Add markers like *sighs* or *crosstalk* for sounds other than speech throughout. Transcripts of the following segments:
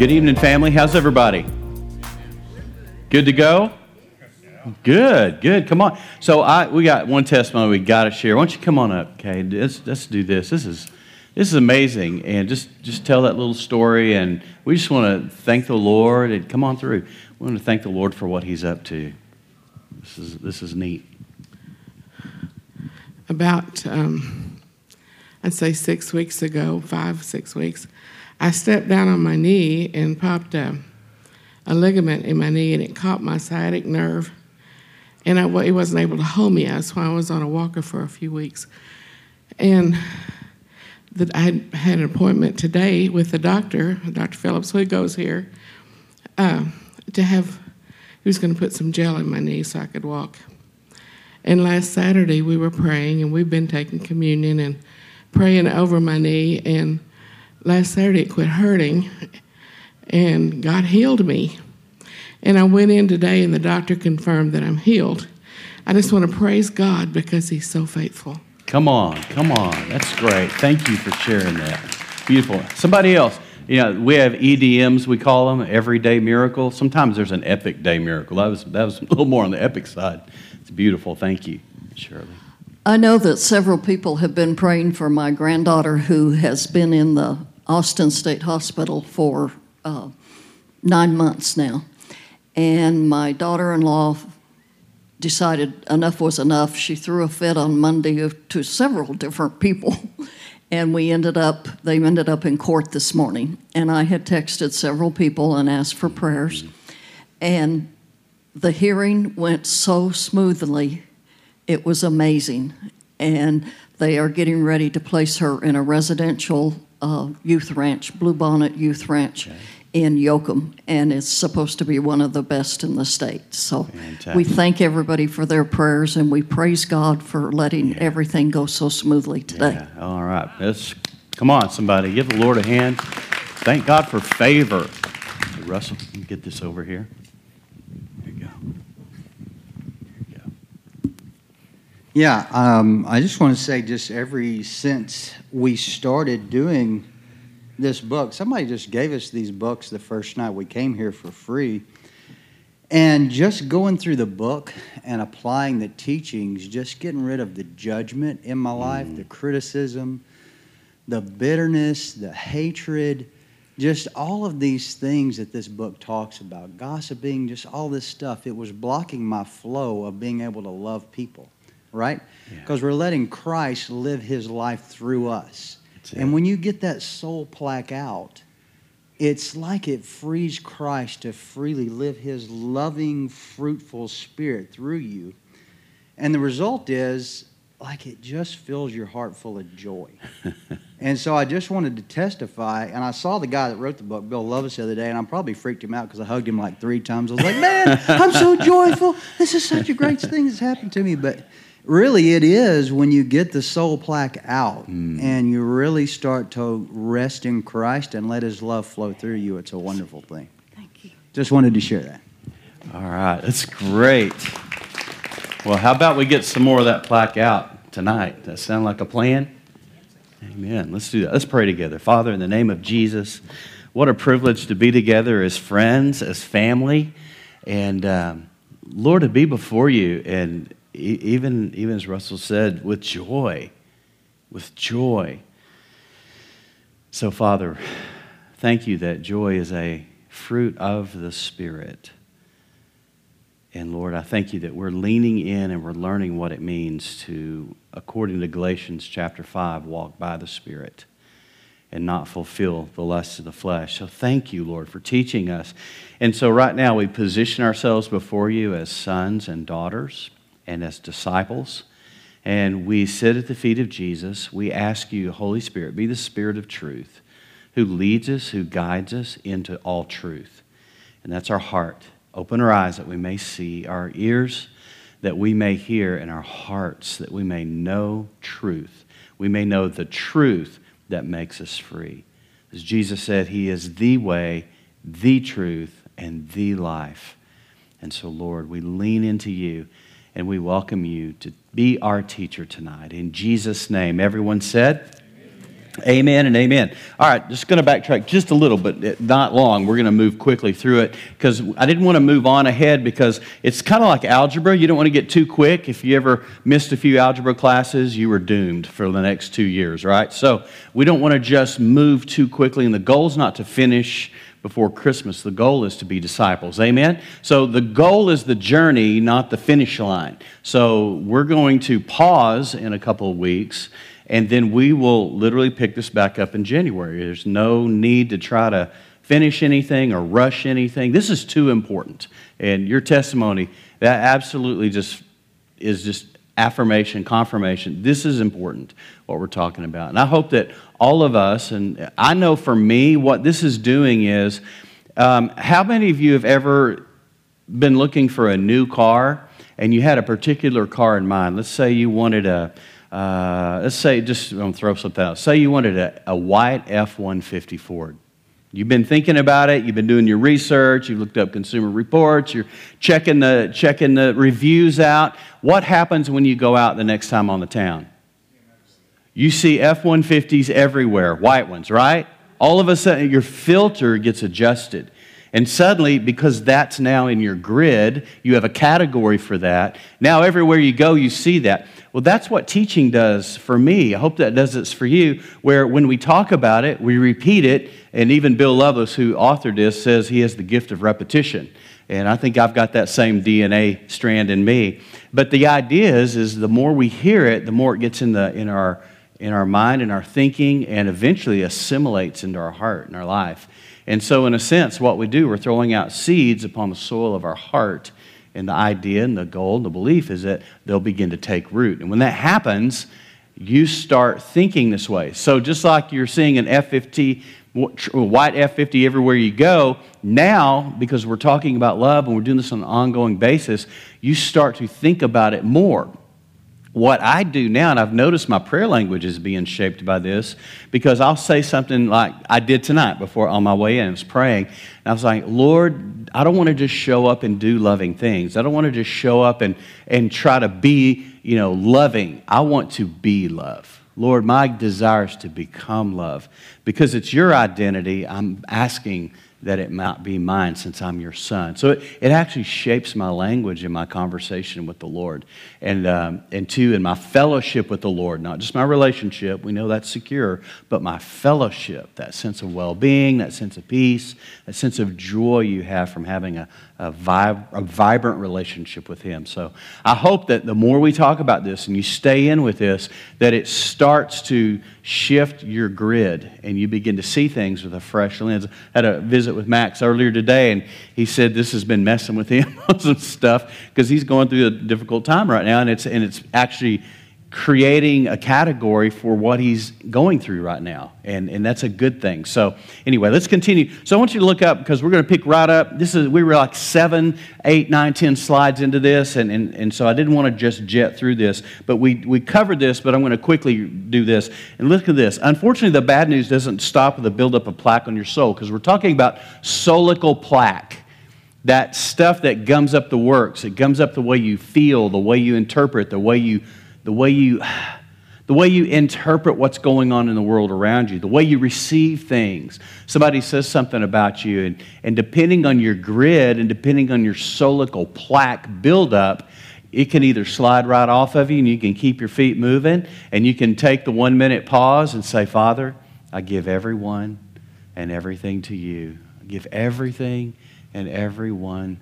Good evening, family. How's everybody? Good to go? Good, good. Come on. So I we got one testimony we got to share. Why don't you come on up, okay? Let's let's do this. This is this is amazing, and just just tell that little story. And we just want to thank the Lord and come on through. We want to thank the Lord for what He's up to. This is this is neat. About um, I'd say six weeks ago, five six weeks, I stepped down on my knee and popped a, a ligament in my knee, and it caught my sciatic nerve and I, he wasn't able to hold me. That's why I was on a walker for a few weeks. And that I had, had an appointment today with the doctor, Dr. Phillips, who goes here, uh, to have, he was going to put some gel in my knee so I could walk. And last Saturday we were praying, and we've been taking communion and praying over my knee. And last Saturday it quit hurting, and God healed me. And I went in today, and the doctor confirmed that I'm healed. I just want to praise God because He's so faithful. Come on, come on. That's great. Thank you for sharing that. Beautiful. Somebody else. You know, we have EDMs, we call them, everyday miracle. Sometimes there's an epic day miracle. That was, that was *laughs* a little more on the epic side. It's beautiful. Thank you, Shirley. I know that several people have been praying for my granddaughter who has been in the Austin State Hospital for uh, nine months now. And my daughter in law decided enough was enough. She threw a fit on Monday to several different people. *laughs* and we ended up, they ended up in court this morning. And I had texted several people and asked for prayers. And the hearing went so smoothly, it was amazing. And they are getting ready to place her in a residential uh, youth ranch, Bluebonnet Youth Ranch. Okay in Yoakum, and it's supposed to be one of the best in the state. So Fantastic. we thank everybody for their prayers, and we praise God for letting yeah. everything go so smoothly today. Yeah. All right, let's come on, somebody, give the Lord a hand. Thank God for favor. Russell, get this over. Here you go. Here you go. Yeah, um, I just want to say, just every since we started doing this book. Somebody just gave us these books the first night we came here for free. And just going through the book and applying the teachings, just getting rid of the judgment in my life, mm. the criticism, the bitterness, the hatred, just all of these things that this book talks about, gossiping, just all this stuff. It was blocking my flow of being able to love people, right? Because yeah. we're letting Christ live his life through us. And when you get that soul plaque out, it's like it frees Christ to freely live his loving, fruitful spirit through you. And the result is like it just fills your heart full of joy. *laughs* and so I just wanted to testify, and I saw the guy that wrote the book, Bill Loveless, the other day, and I probably freaked him out because I hugged him like three times. I was like, man, I'm so *laughs* joyful. This is such a great thing that's happened to me. But really it is when you get the soul plaque out mm. and you really start to rest in Christ and let his love flow through you. It's a wonderful thing. Thank you. Just wanted to share that. All right, that's great. Well, how about we get some more of that plaque out tonight? That sound like a plan? Amen. Let's do that. Let's pray together. Father, in the name of Jesus, what a privilege to be together as friends, as family, and um, Lord, to be before you and even, even as Russell said, with joy, with joy. So, Father, thank you that joy is a fruit of the Spirit. And Lord, I thank you that we're leaning in and we're learning what it means to, according to Galatians chapter 5, walk by the Spirit and not fulfill the lusts of the flesh. So thank you, Lord, for teaching us. And so right now we position ourselves before you as sons and daughters and as disciples. And we sit at the feet of Jesus. We ask you, Holy Spirit, be the Spirit of truth who leads us, who guides us into all truth. And that's our heart. Open our eyes that we may see, our ears that we may hear, and our hearts that we may know truth. We may know the truth that makes us free. As Jesus said, He is the way, the truth, and the life. And so, Lord, we lean into you and we welcome you to be our teacher tonight. In Jesus' name, everyone said, Amen and amen. All right, just going to backtrack just a little, but not long. We're going to move quickly through it because I didn't want to move on ahead because it's kind of like algebra. You don't want to get too quick. If you ever missed a few algebra classes, you were doomed for the next two years, right? So we don't want to just move too quickly, and the goal is not to finish before Christmas. The goal is to be disciples. Amen? So the goal is the journey, not the finish line. So we're going to pause in a couple of weeks and then we will literally pick this back up in January. There's no need to try to finish anything or rush anything. This is too important. And your testimony, that absolutely just is just affirmation, confirmation. This is important, what we're talking about. And I hope that all of us, and I know for me, what this is doing is um, how many of you have ever been looking for a new car and you had a particular car in mind? Let's say you wanted a uh, let's say, just I'm going to throw something out. Say you wanted a, a white F 150 Ford. You've been thinking about it, you've been doing your research, you've looked up consumer reports, you're checking the, checking the reviews out. What happens when you go out the next time on the town? You see F 150s everywhere, white ones, right? All of a sudden, your filter gets adjusted. And suddenly, because that's now in your grid, you have a category for that. Now, everywhere you go, you see that. Well, that's what teaching does for me. I hope that does this for you, where when we talk about it, we repeat it. And even Bill Loveless, who authored this, says he has the gift of repetition. And I think I've got that same DNA strand in me. But the idea is, is the more we hear it, the more it gets in, the, in, our, in our mind and our thinking, and eventually assimilates into our heart and our life. And so, in a sense, what we do, we're throwing out seeds upon the soil of our heart. And the idea and the goal and the belief is that they'll begin to take root. And when that happens, you start thinking this way. So, just like you're seeing an F 50, white F 50 everywhere you go, now, because we're talking about love and we're doing this on an ongoing basis, you start to think about it more what I do now, and I've noticed my prayer language is being shaped by this, because I'll say something like I did tonight before on my way in. I was praying, and I was like, Lord, I don't want to just show up and do loving things. I don't want to just show up and, and try to be, you know, loving. I want to be love. Lord, my desire is to become love. Because it's your identity, I'm asking that it might be mine since I'm your son. So it, it actually shapes my language in my conversation with the Lord. And, um, and two, in my fellowship with the Lord, not just my relationship, we know that's secure, but my fellowship, that sense of well being, that sense of peace, that sense of joy you have from having a, a, vib- a vibrant relationship with Him. So I hope that the more we talk about this and you stay in with this, that it starts to shift your grid and you begin to see things with a fresh lens. I had a visit with Max earlier today, and he said this has been messing with him *laughs* on some stuff because he's going through a difficult time right now, and it's, and it's actually creating a category for what he's going through right now. And, and that's a good thing. So, anyway, let's continue. So, I want you to look up because we're going to pick right up. This is, we were like seven, eight, nine, ten slides into this. And, and, and so I didn't want to just jet through this. But we, we covered this, but I'm going to quickly do this. And look at this. Unfortunately, the bad news doesn't stop with the buildup of plaque on your soul because we're talking about solical plaque that stuff that gums up the works. It gums up the way you feel, the way you interpret, the way you the way you the way you interpret what's going on in the world around you, the way you receive things. Somebody says something about you, and, and depending on your grid and depending on your solical plaque buildup, it can either slide right off of you and you can keep your feet moving, and you can take the one minute pause and say, Father, I give everyone and everything to you. I give everything and everyone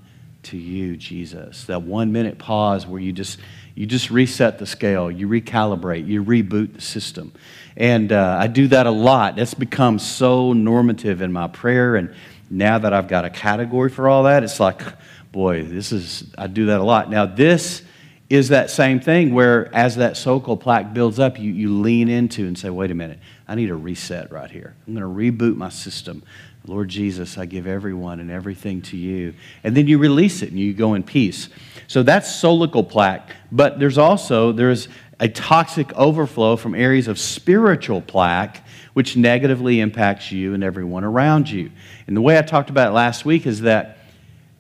to you, Jesus. That one minute pause where you just you just reset the scale, you recalibrate, you reboot the system. And uh, I do that a lot. That's become so normative in my prayer. And now that I've got a category for all that, it's like, boy, this is, I do that a lot. Now, this is that same thing where as that solical plaque builds up, you, you lean into and say, wait a minute, I need a reset right here. I'm going to reboot my system. Lord Jesus, I give everyone and everything to you. And then you release it and you go in peace. So that's solical plaque. But there's also there's a toxic overflow from areas of spiritual plaque which negatively impacts you and everyone around you. And the way I talked about it last week is that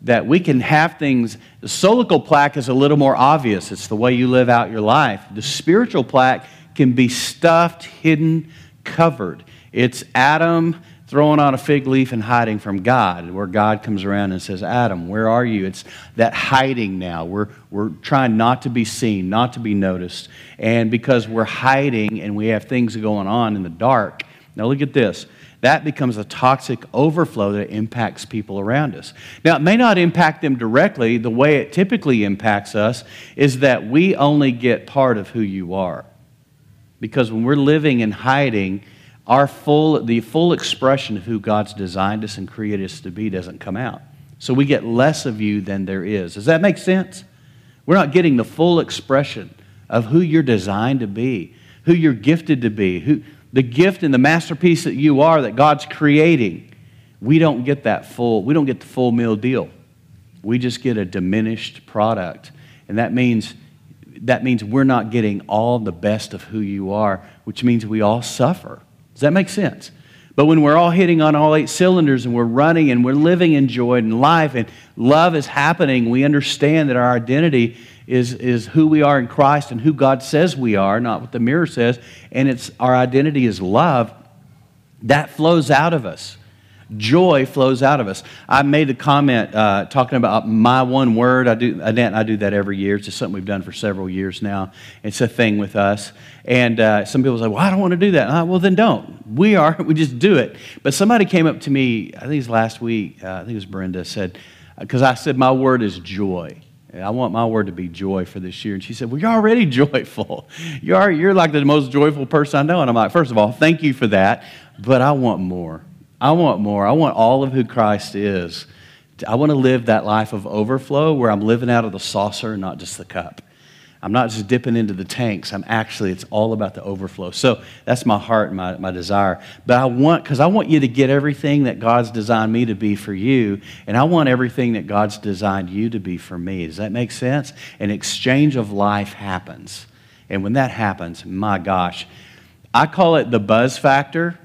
that we can have things the solical plaque is a little more obvious. It's the way you live out your life. The spiritual plaque can be stuffed, hidden, covered. It's Adam throwing on a fig leaf and hiding from God, where God comes around and says, Adam, where are you? It's that hiding now. We're, we're trying not to be seen, not to be noticed. And because we're hiding and we have things going on in the dark, now look at this. That becomes a toxic overflow that impacts people around us. Now, it may not impact them directly. The way it typically impacts us is that we only get part of who you are. Because when we're living in hiding, our full, the full expression of who God's designed us and created us to be doesn't come out. So we get less of you than there is. Does that make sense? We're not getting the full expression of who you're designed to be, who you're gifted to be, who, the gift and the masterpiece that you are that God's creating. We don't get that full, we don't get the full meal deal. We just get a diminished product. And that means that means we're not getting all the best of who you are, which means we all suffer. Does that make sense? But when we're all hitting on all eight cylinders and we're running and we're living in joy and life and love is happening, we understand that our identity is, is who we are in Christ and who God says we are, not what the mirror says, and it's our identity is love. That flows out of us joy flows out of us. I made a comment uh, talking about my one word. I do, I do that every year. It's just something we've done for several years now. It's a thing with us. And uh, some people say, well, I don't want to do that. Uh, well, then don't. We are. *laughs* We just do it. But somebody came up to me, I think it was last week, uh, I think it was Brenda, said, because I said my word is joy. I want my word to be joy for this year. And she said, Well, you're already *laughs* joyful. You're, you're like the most joyful person I know. And I'm like, First of all, thank you for that, but I want more. I want more. I want all of who Christ is. I want to live that life of overflow where I'm living out of the saucer, not just the cup. I'm not just dipping into the tanks. I'm actually, it's all about the overflow. So that's my heart and my, my desire. But I want, because I want you to get everything that God's designed me to be for you, and I want everything that God's designed you to be for me. Does that make sense? An exchange of life happens. And when that happens, my gosh, I call it the buzz factor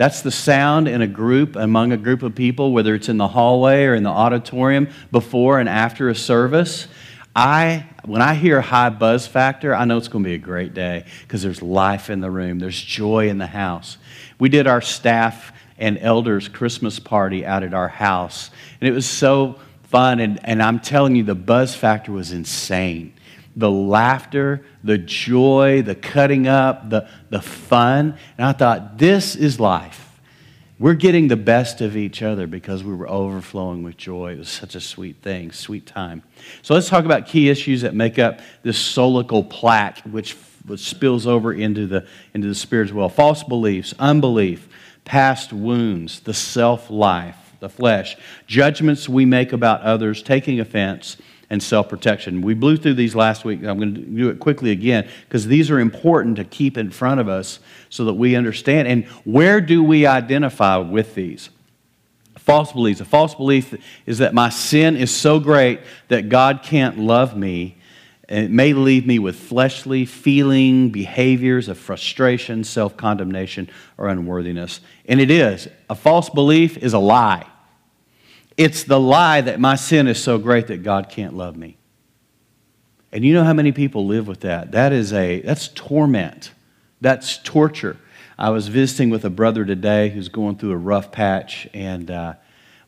that's the sound in a group, among a group of people, whether it's in the hallway or in the auditorium before and after a service. I, when I hear high buzz factor, I know it's going to be a great day because there's life in the room, there's joy in the house. We did our staff and elders Christmas party out at our house, and it was so fun. And, and I'm telling you, the buzz factor was insane the laughter, the joy, the cutting up, the, the fun. And I thought, this is life. We're getting the best of each other because we were overflowing with joy. It was such a sweet thing, sweet time. So let's talk about key issues that make up this solical plaque, which, which spills over into the, into the spirit as well. False beliefs, unbelief, past wounds, the self life, the flesh, judgments we make about others, taking offense, and self protection. We blew through these last week. I'm going to do it quickly again because these are important to keep in front of us so that we understand. And where do we identify with these? False beliefs. A false belief is that my sin is so great that God can't love me. And it may leave me with fleshly feeling, behaviors of frustration, self condemnation, or unworthiness. And it is. A false belief is a lie. It's the lie that my sin is so great that God can't love me. And you know how many people live with that? That is a that's torment. That's torture. I was visiting with a brother today who's going through a rough patch, and uh,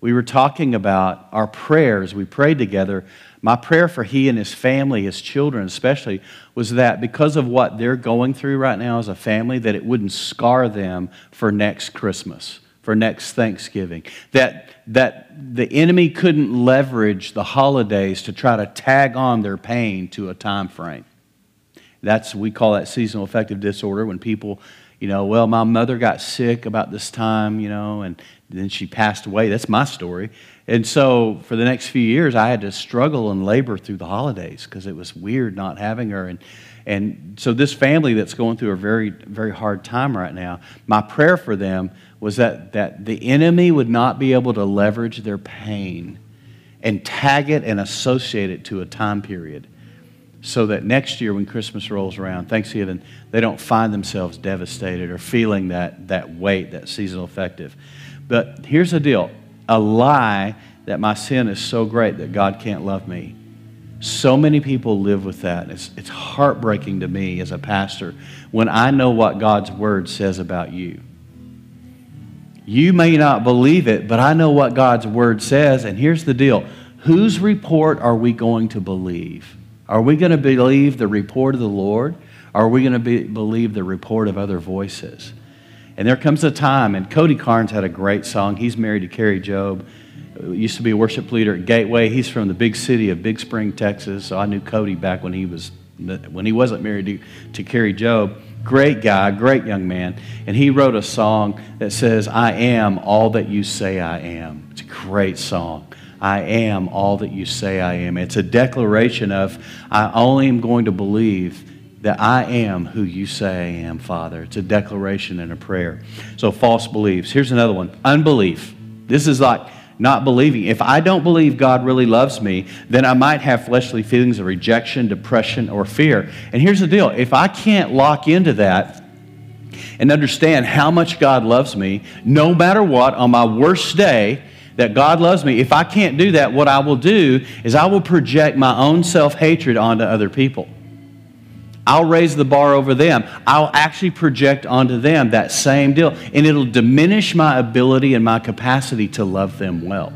we were talking about our prayers. We prayed together. My prayer for he and his family, his children especially, was that because of what they're going through right now as a family, that it wouldn't scar them for next Christmas for next Thanksgiving. That, that the enemy couldn't leverage the holidays to try to tag on their pain to a time frame. That's, we call that seasonal affective disorder when people, you know, well, my mother got sick about this time, you know, and then she passed away. That's my story. And so for the next few years, I had to struggle and labor through the holidays because it was weird not having her. And, and so this family that's going through a very, very hard time right now, my prayer for them was that, that the enemy would not be able to leverage their pain and tag it and associate it to a time period so that next year when Christmas rolls around, Thanksgiving, they don't find themselves devastated or feeling that, that weight, that seasonal affective. But here's the deal a lie that my sin is so great that God can't love me. So many people live with that. It's, it's heartbreaking to me as a pastor when I know what God's word says about you. You may not believe it, but I know what God's word says. And here's the deal whose report are we going to believe? Are we going to believe the report of the Lord? Or are we going to be, believe the report of other voices? And there comes a time, and Cody Carnes had a great song. He's married to Kari Jobe, uh, Used to be a worship leader at Gateway. He's from the big city of Big Spring, Texas. So I knew Cody back when he was when he wasn't married to, to Kari Jobe. Great guy, great young man. And he wrote a song that says, I am all that you say I am. It's a great song. I am all that you say I am. It's a declaration of, I only am going to believe that I am who you say I am, Father. It's a declaration and a prayer. So, false beliefs. Here's another one unbelief. This is like not believing. If I don't believe God really loves me, then I might have fleshly feelings of rejection, depression, or fear. And here's the deal if I can't lock into that, and understand how much God loves me, no matter what, on my worst day, that God loves me, if I can't do that, what I will do is I will project my own self hatred onto other people. I'll raise the bar over them. I'll actually project onto them that same deal. And it'll diminish my ability and my capacity to love them well.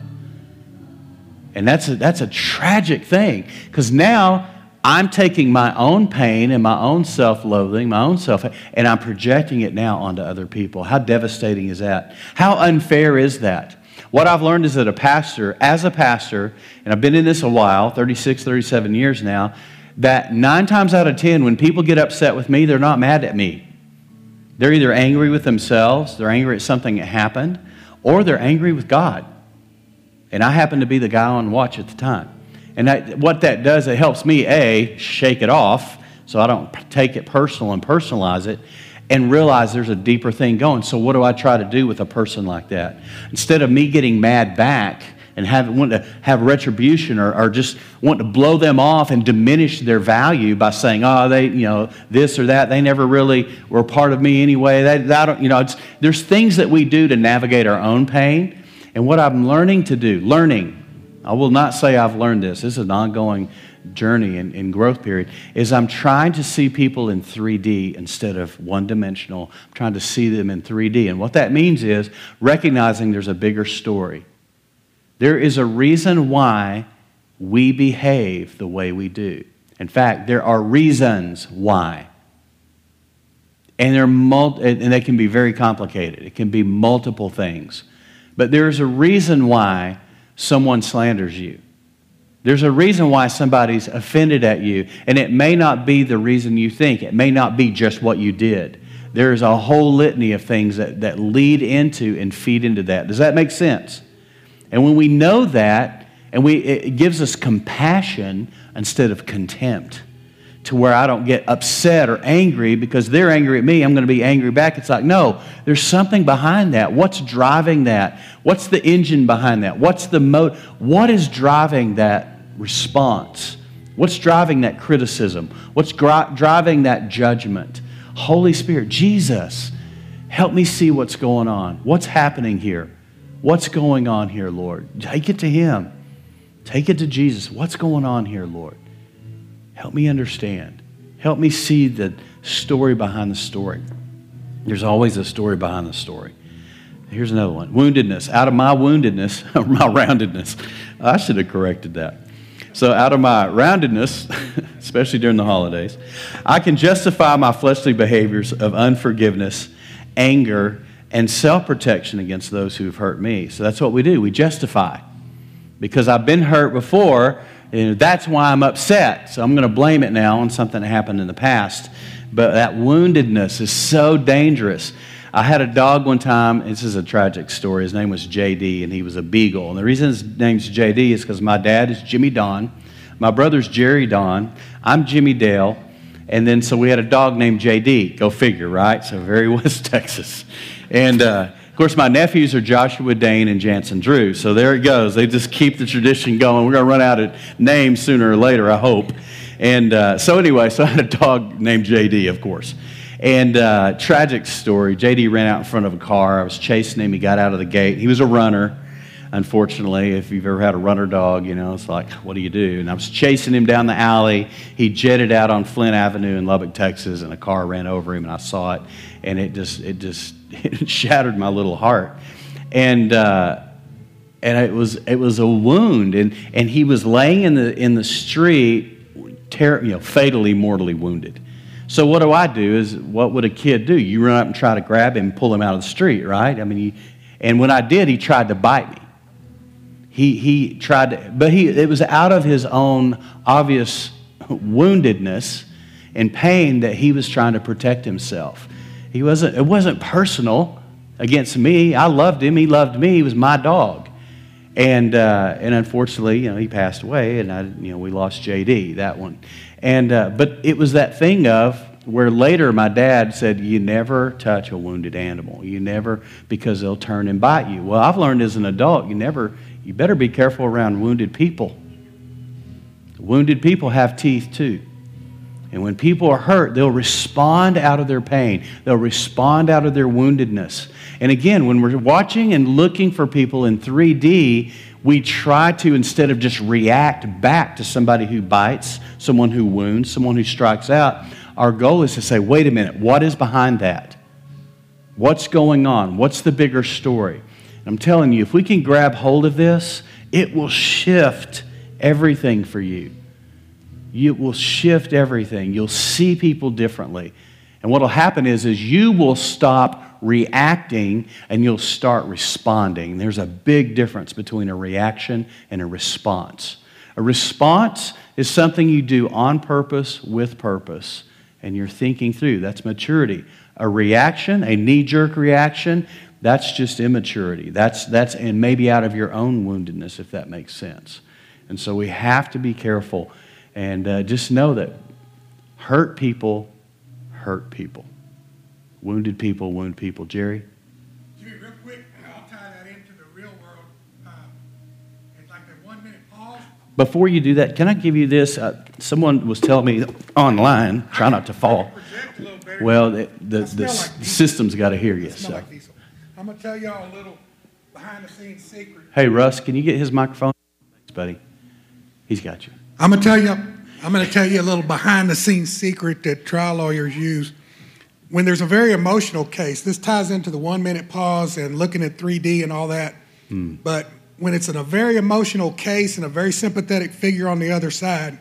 And that's a, that's a tragic thing because now I'm taking my own pain and my own self loathing, my own self, and I'm projecting it now onto other people. How devastating is that? How unfair is that? What I've learned is that a pastor, as a pastor, and I've been in this a while 36, 37 years now that nine times out of ten, when people get upset with me, they're not mad at me. They're either angry with themselves, they're angry at something that happened, or they're angry with God. And I happen to be the guy on watch at the time. And that, what that does, it helps me, A, shake it off so I don't take it personal and personalize it and realize there's a deeper thing going. So, what do I try to do with a person like that? Instead of me getting mad back, and have, want to have retribution or, or just want to blow them off and diminish their value by saying, oh, they, you know, this or that, they never really were part of me anyway. That, that you know, there's things that we do to navigate our own pain. And what I'm learning to do, learning, I will not say I've learned this, this is an ongoing journey and, and growth period, is I'm trying to see people in 3D instead of one dimensional. I'm trying to see them in 3D. And what that means is recognizing there's a bigger story there is a reason why we behave the way we do. In fact, there are reasons why. And, they're and they can be very complicated. It can be multiple things. But there's a reason why someone slanders you. There's a reason why somebody's offended at you, and it may not be the reason you think. It may not be just what you did. There's a whole litany of things that, that lead into and feed into that. Does that make sense? And when we know that, and we, it gives us compassion instead of contempt to where I don't get upset or angry because they're angry at me, I'm going to be angry back. It's like, no, there's something behind that. What's driving that? What's the engine behind that? What's the mode? What is driving that response? What's driving that criticism? What's gri- driving that judgment? Holy Spirit, Jesus, help me see what's going on. What's happening here? What's going on here, Lord? Take it to Him. Take it to Jesus. What's going on here, Lord? Help me understand. Help me see the story behind the story. There's always a story behind the story. Here's another one woundedness. Out of my woundedness, *laughs* my roundedness, I should have corrected that. So, out of my roundedness, *laughs* especially during the holidays, I can justify my fleshly behaviors of unforgiveness, anger, and self protection against those who've hurt me. So that's what we do. We justify. Because I've been hurt before, and that's why I'm upset. So I'm going to blame it now on something that happened in the past. But that woundedness is so dangerous. I had a dog one time. This is a tragic story. His name was JD, and he was a beagle. And the reason his name's JD is because my dad is Jimmy Don. My brother's Jerry Don. I'm Jimmy Dale. And then so we had a dog named JD. Go figure, right? So very *laughs* West Texas. And uh, of course, my nephews are Joshua Dane and Jansen Drew. So there it goes. They just keep the tradition going. We're going to run out of names sooner or later, I hope. And uh, so, anyway, *laughs* so I had a dog named JD, of course. And uh, tragic story JD ran out in front of a car. I was chasing him. He got out of the gate. He was a runner. Unfortunately, if you've ever had a runner dog, you know, it's like, what do you do? And I was chasing him down the alley. He jetted out on Flint Avenue in Lubbock, Texas, and a car ran over him, and I saw it, and it just, it just, *laughs* it shattered my little heart. And, uh, and it was, it was a wound, and, and he was laying in the, in the street, ter- you know, fatally, mortally wounded. So what do I do? Is what would a kid do? You run up and try to grab him, pull him out of the street, right? I mean, you, and when I did, he tried to bite me. He, he tried to, but he, it was out of his own obvious woundedness and pain that he was trying to protect himself. He wasn't, it wasn't personal against me. I loved him. He loved me. He was my dog. And, uh, and unfortunately, you know, he passed away, and I, you know, we lost JD, that one. And, uh, but it was that thing of where later my dad said, You never touch a wounded animal. You never, because they'll turn and bite you. Well, I've learned as an adult, you never, you better be careful around wounded people. Wounded people have teeth too. And when people are hurt, they'll respond out of their pain. They'll respond out of their woundedness. And again, when we're watching and looking for people in 3D, we try to, instead of just react back to somebody who bites, someone who wounds, someone who strikes out, our goal is to say, wait a minute, what is behind that? What's going on? What's the bigger story? I'm telling you, if we can grab hold of this, it will shift everything for you. It will shift everything. You'll see people differently. And what will happen is, is you will stop reacting and you'll start responding. There's a big difference between a reaction and a response. A response is something you do on purpose, with purpose, and you're thinking through. That's maturity. A reaction, a knee jerk reaction, that's just immaturity. That's, that's, and maybe out of your own woundedness, if that makes sense. And so we have to be careful and uh, just know that hurt people hurt people. Wounded people wound people. Jerry? Real quick, I'll tie that into the real world. Uh, It's like a one minute pause. Before you do that, can I give you this? Uh, someone was telling me online, try not to fall. Project a little better. Well, the, the, the like system's got to hear you. So. like I'm gonna tell y'all a little behind the scenes secret. Hey, Russ, can you get his microphone? Thanks, buddy. He's got you. I'm gonna tell you, I'm gonna tell you a little behind the scenes secret that trial lawyers use. When there's a very emotional case, this ties into the one minute pause and looking at 3D and all that. Hmm. But when it's in a very emotional case and a very sympathetic figure on the other side,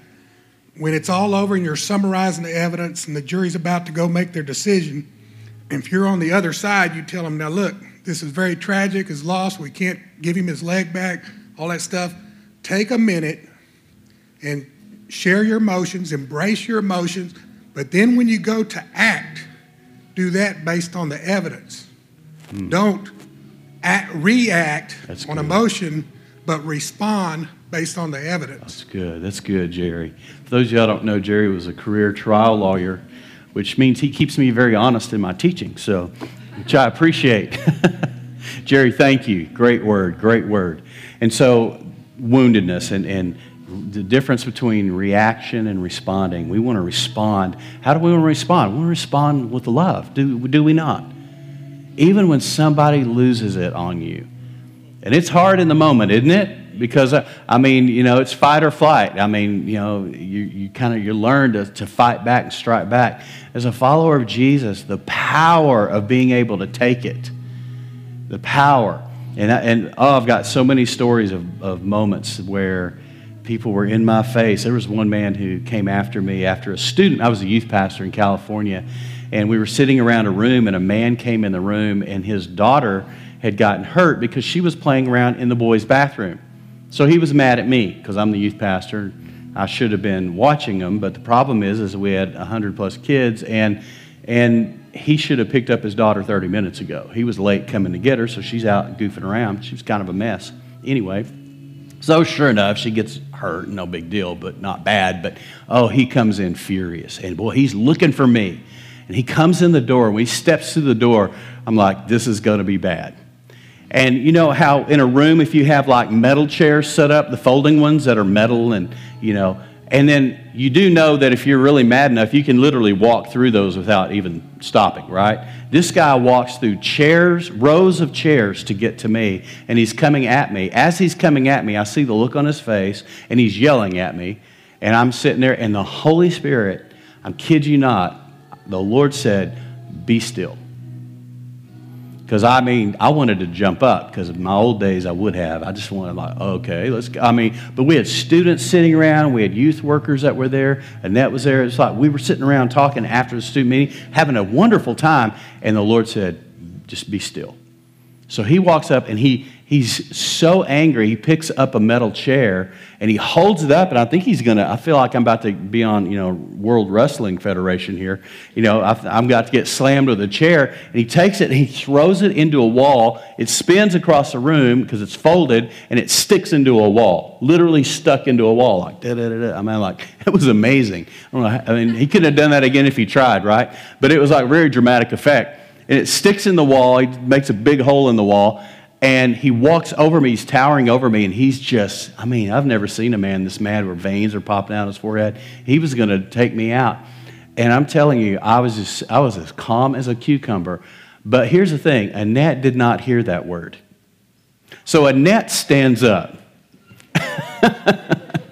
when it's all over and you're summarizing the evidence and the jury's about to go make their decision, if you're on the other side, you tell them, now look, this is very tragic, his loss, we can't give him his leg back, all that stuff. Take a minute and share your emotions, embrace your emotions, but then when you go to act, do that based on the evidence. Don't act, react Hmm. That's on good. emotion, but respond based on the evidence. That's good. That's good, Jerry. For those of y'all don't know, Jerry was a career trial lawyer, which means he keeps me very honest in my teaching, so, which I appreciate. *laughs* Jerry, thank you. Great word, great word. And so, woundedness and, and the difference between reaction and responding. We want to respond. How do we want to respond? We want to respond with love, do, do we not? Even when somebody loses it on you. And it's hard in the moment, isn't it? Because, uh, I mean, you know, it's fight or flight. I mean, you know, you, you kind of, you learn to, to fight back and strike back. As a follower of Jesus, the power of being able to take it, the power. And, I, and oh, I've got so many stories of, of moments where people were in my face. There was one man who came after me after a student. I was a youth pastor in California, and we were sitting around a room, and a man came in the room, and his daughter had gotten hurt because she was playing around in the boys' bathroom. So he was mad at me because I'm the youth pastor. I should have been watching him, but the problem is, is we had 100 plus kids, and and he should have picked up his daughter 30 minutes ago. He was late coming to get her, so she's out goofing around. She was kind of a mess. Anyway, so sure enough, she gets hurt, no big deal, but not bad. But oh, he comes in furious, and boy, he's looking for me. And he comes in the door, and when he steps through the door, I'm like, this is going to be bad. And you know how in a room, if you have like metal chairs set up, the folding ones that are metal, and you know, And then you do know that if you're really mad enough, you can literally walk through those without even stopping, right? This guy walks through chairs, rows of chairs to get to me, and he's coming at me. As he's coming at me, I see the look on his face, and he's yelling at me. And I'm sitting there, and the Holy Spirit, I'm kid you not, the Lord said, Be still. Because I mean, I wanted to jump up because in my old days I would have. I just wanted like, okay, let's. Go. I mean, but we had students sitting around. We had youth workers that were there. Annette was there. It's like we were sitting around talking after the student meeting, having a wonderful time. And the Lord said, just be still. So he walks up and he he's so angry. He picks up a metal chair and he holds it up. And I think he's going to, I feel like I'm about to be on, you know, World Wrestling Federation here. You know, I'm about to get slammed with a chair. And he takes it and he throws it into a wall. It spins across the room because it's folded and it sticks into a wall, literally stuck into a wall. Like, da da da da. I mean, like, *laughs* it was amazing. I, know, I mean, he couldn't have done that again if he tried, right? But it was like very dramatic effect. And it sticks in the wall. He makes a big hole in the wall and he walks over me, he's towering over me, and he's just, I mean, I've never seen a man this mad where veins are popping out his forehead. He was going to take me out. And I'm telling you, I was, just, I was as calm as a cucumber. But here's the thing Annette did not hear that word. So Annette stands up. *laughs*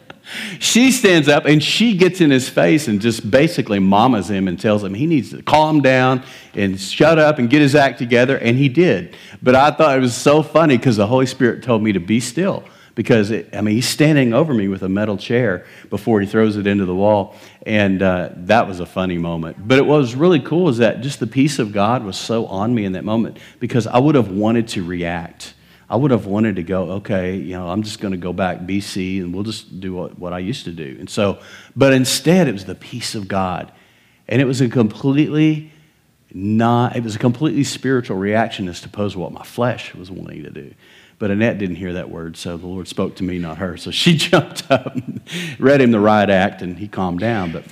she stands up and she gets in his face and just basically mamas him and tells him he needs to calm down and shut up and get his act together. And he did. But I thought it was so funny because the Holy Spirit told me to be still. Because, it, I mean, he's standing over me with a metal chair before he throws it into the wall. And uh, that was a funny moment. But it was really cool is that just the peace of God was so on me in that moment because I would have wanted to react I would have wanted to go, okay, you know, I'm just going to go back BC and we'll just do what, what I used to do. And so, but instead, it was the peace of God. And it was a completely not, it was a completely spiritual reaction as opposed to what my flesh was wanting to do. But Annette didn't hear that word, so the Lord spoke to me, not her. So she *laughs* jumped up, read him the right act, and he calmed down. But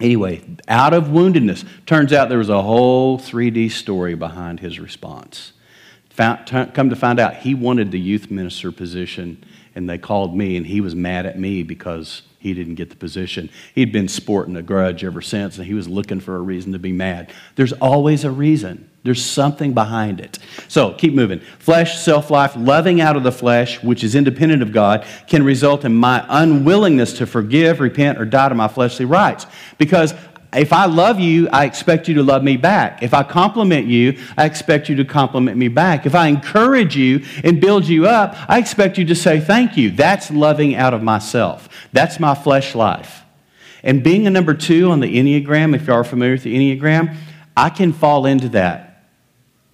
anyway, out of woundedness, turns out there was a whole 3D story behind his response. Found, come to find out, he wanted the youth minister position, and they called me, and he was mad at me because he didn't get the position. He'd been sporting a grudge ever since, and he was looking for a reason to be mad. There's always a reason. There's something behind it. So keep moving. Flesh, self life, loving out of the flesh, which is independent of God, can result in my unwillingness to forgive, repent, or die to my fleshly rights. Because if I love you, I expect you to love me back. If I compliment you, I expect you to compliment me back. If I encourage you and build you up, I expect you to say thank you. That's loving out of myself. That's my flesh life. And being a number two on the Enneagram, if you are familiar with the Enneagram, I can fall into that.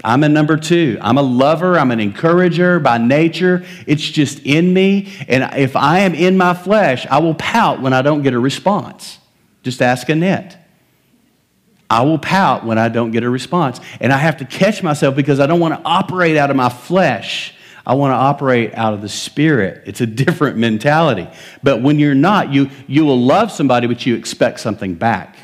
I'm a number two. I'm a lover. I'm an encourager by nature. It's just in me. And if I am in my flesh, I will pout when I don't get a response. Just ask Annette. I will pout when I don't get a response. And I have to catch myself because I don't want to operate out of my flesh. I want to operate out of the spirit. It's a different mentality. But when you're not, you, you will love somebody, but you expect something back.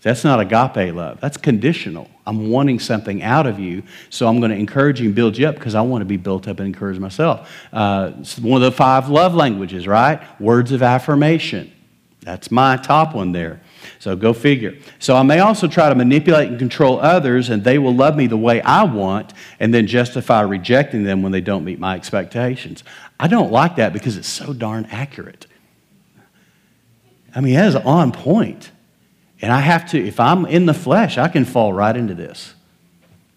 That's not agape love. That's conditional. I'm wanting something out of you, so I'm going to encourage you and build you up because I want to be built up and encouraged myself. Uh, it's one of the five love languages, right? Words of affirmation. That's my top one there. So go figure. So I may also try to manipulate and control others, and they will love me the way I want, and then justify rejecting them when they don't meet my expectations. I don't like that because it's so darn accurate. I mean, that is on point. And I have to, if I'm in the flesh, I can fall right into this.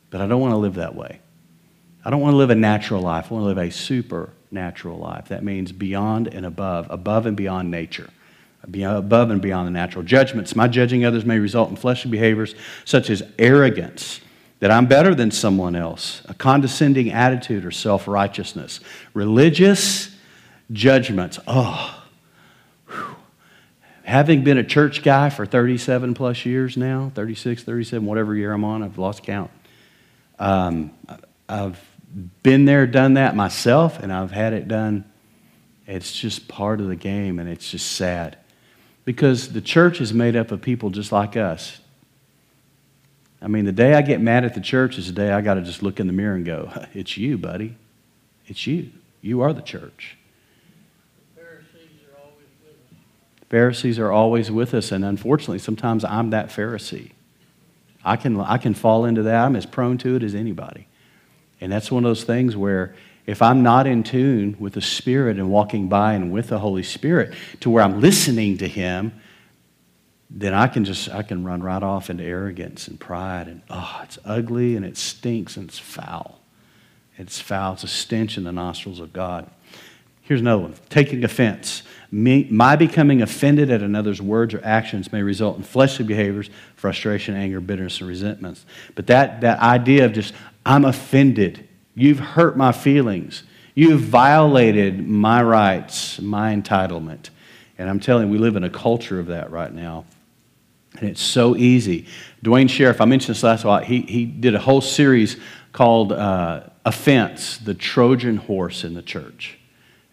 But I don't want to live that way. I don't want to live a natural life. I want to live a supernatural life. That means beyond and above, above and beyond nature above and beyond the natural judgments. My judging others may result in fleshly behaviors such as arrogance, that I'm better than someone else, a condescending attitude or self righteousness, religious judgments. Oh, having been a church guy for 37 plus years now, 36, 37, whatever year I'm on, I've lost count. Um, I've been there, done that myself, and I've had it done. It's just part of the game, and it's just sad. Because the church is made up of people just like us. I mean, the day I get mad at the church is the day I got to just look in the mirror and go, *laughs* It's you, buddy. It's you. You are the church. Pharisees are always with us, and unfortunately, sometimes I'm that Pharisee. I can, I can fall into that. I'm as prone to it as anybody. And that's one of those things where if I'm not in tune with the Spirit and walking by and with the Holy Spirit to where I'm listening to Him, then I can just I can run right off into arrogance and pride and oh it's ugly and it stinks and it's foul. It's foul. It's a stench in the nostrils of God. Here's another one. Taking offense. Me, my becoming offended at another's words or actions may result in fleshly behaviors, frustration, anger, bitterness, and resentments. But that, that idea of just, I'm offended. You've hurt my feelings. You've violated my rights, my entitlement. And I'm telling you, we live in a culture of that right now. And it's so easy. Duane Sheriff, I mentioned this last while, he, he did a whole series called uh, Offense, the Trojan Horse in the Church.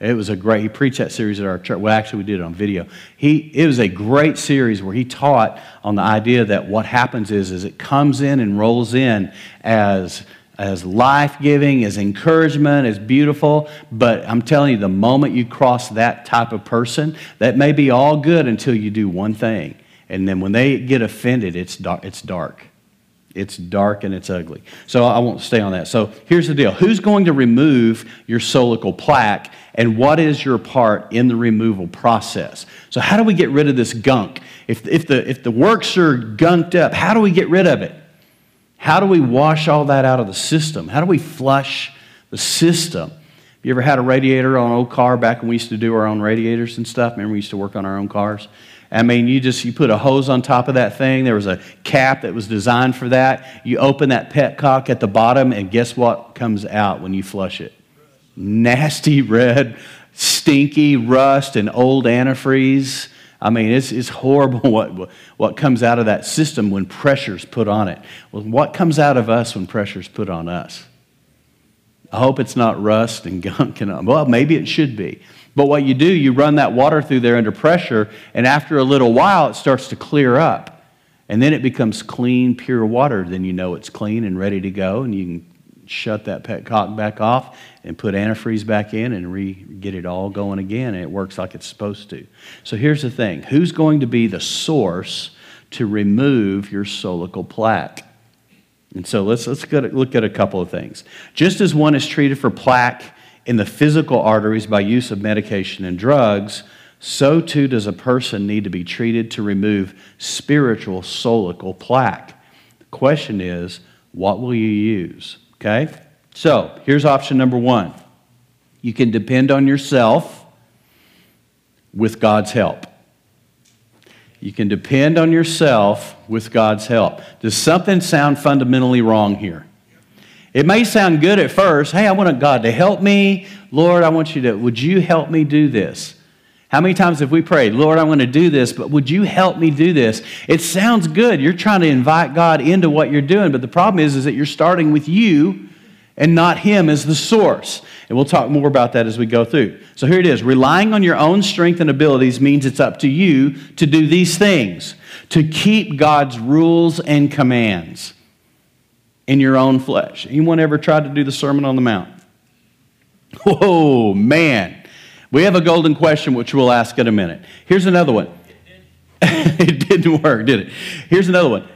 It was a great, he preached that series at our church. Well, actually, we did it on video. He, it was a great series where he taught on the idea that what happens is, is it comes in and rolls in as, as life giving, as encouragement, as beautiful. But I'm telling you, the moment you cross that type of person, that may be all good until you do one thing and then when they get offended, it's dark. It's dark. It's dark and it's ugly. So I won't stay on that. So here's the deal Who's going to remove your solical plaque, and what is your part in the removal process? So, how do we get rid of this gunk? If, if, the, if the works are gunked up, how do we get rid of it? How do we wash all that out of the system? How do we flush the system? You ever had a radiator on an old car back when we used to do our own radiators and stuff? Remember, we used to work on our own cars? I mean, you just you put a hose on top of that thing. There was a cap that was designed for that. You open that petcock at the bottom, and guess what comes out when you flush it? Nasty red, stinky rust and old antifreeze. I mean, it's, it's horrible *laughs* what, what comes out of that system when pressure's put on it. Well, what comes out of us when pressure's put on us? I hope it's not rust and *laughs* gunk. And, well, maybe it should be. But what you do, you run that water through there under pressure, and after a little while, it starts to clear up. And then it becomes clean, pure water. Then you know it's clean and ready to go, and you can shut that petcock back off and put antifreeze back in and re- get it all going again, and it works like it's supposed to. So here's the thing who's going to be the source to remove your solical plaque? And so let's, let's look at a couple of things. Just as one is treated for plaque in the physical arteries by use of medication and drugs, so too does a person need to be treated to remove spiritual solical plaque. The question is, what will you use? Okay? So here's option number one you can depend on yourself with God's help. You can depend on yourself with God's help. Does something sound fundamentally wrong here? It may sound good at first. Hey, I want God to help me. Lord, I want you to, would you help me do this? How many times have we prayed, Lord, I want to do this, but would you help me do this? It sounds good. You're trying to invite God into what you're doing, but the problem is, is that you're starting with you and not Him as the source. And we'll talk more about that as we go through. So here it is relying on your own strength and abilities means it's up to you to do these things, to keep God's rules and commands in your own flesh. Anyone ever tried to do the Sermon on the Mount? *laughs* Whoa, man. We have a golden question which we'll ask in a minute. Here's another one. *laughs* it didn't work, did it? Here's another one.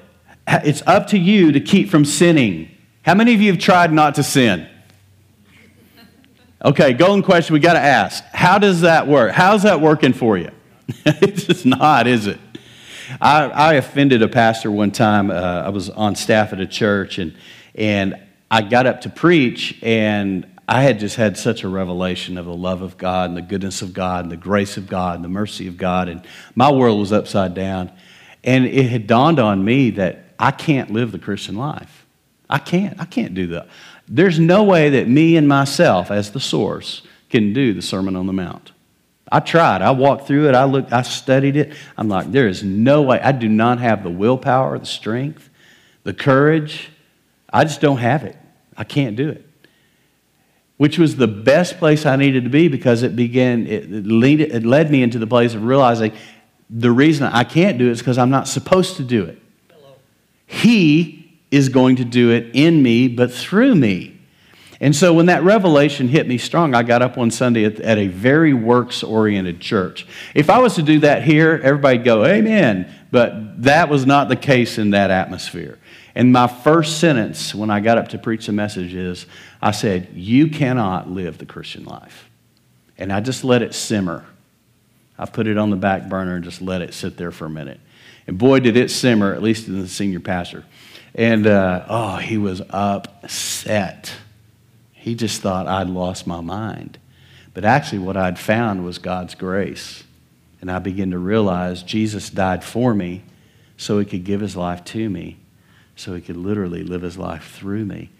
It's up to you to keep from sinning. How many of you have tried not to sin? Okay, golden question we got to ask. How does that work? How's that working for you? *laughs* it's just not, is it? I, I offended a pastor one time. Uh, I was on staff at a church, and, and I got up to preach, and I had just had such a revelation of the love of God and the goodness of God and the grace of God and the mercy of God. And my world was upside down. And it had dawned on me that I can't live the Christian life. I can't. I can't do that. There's no way that me and myself, as the source, can do the Sermon on the Mount. I tried. I walked through it. I looked. I studied it. I'm like, there is no way. I do not have the willpower, the strength, the courage. I just don't have it. I can't do it. Which was the best place I needed to be because it began. It, lead, it led me into the place of realizing the reason I can't do it is because I'm not supposed to do it. He is going to do it in me, but through me. And so when that revelation hit me strong, I got up one Sunday at, at a very works oriented church. If I was to do that here, everybody'd go, Amen. But that was not the case in that atmosphere. And my first sentence when I got up to preach the message is I said, You cannot live the Christian life. And I just let it simmer. I put it on the back burner and just let it sit there for a minute. And boy, did it simmer, at least in the senior pastor. And uh, oh, he was upset. He just thought I'd lost my mind. But actually, what I'd found was God's grace. And I began to realize Jesus died for me so he could give his life to me, so he could literally live his life through me.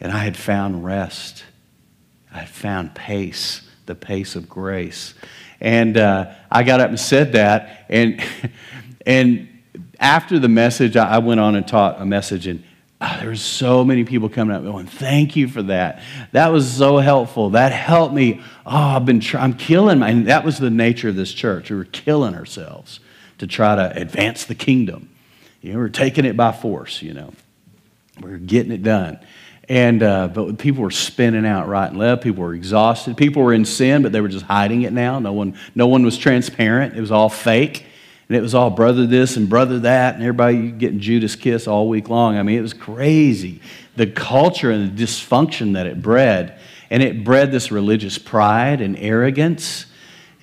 And I had found rest. I had found pace, the pace of grace. And uh, I got up and said that. And, *laughs* and after the message, I went on and taught a message, and oh, there were so many people coming up going, "Thank you for that. That was so helpful. That helped me. Oh, I've been, try- I'm killing my." And that was the nature of this church. We were killing ourselves to try to advance the kingdom. You know, we are taking it by force. You know, we are getting it done. And uh, but people were spinning out right and left. People were exhausted. People were in sin, but they were just hiding it now. No one, no one was transparent. It was all fake and it was all brother this and brother that, and everybody getting Judas kiss all week long. I mean, it was crazy. The culture and the dysfunction that it bred, and it bred this religious pride and arrogance.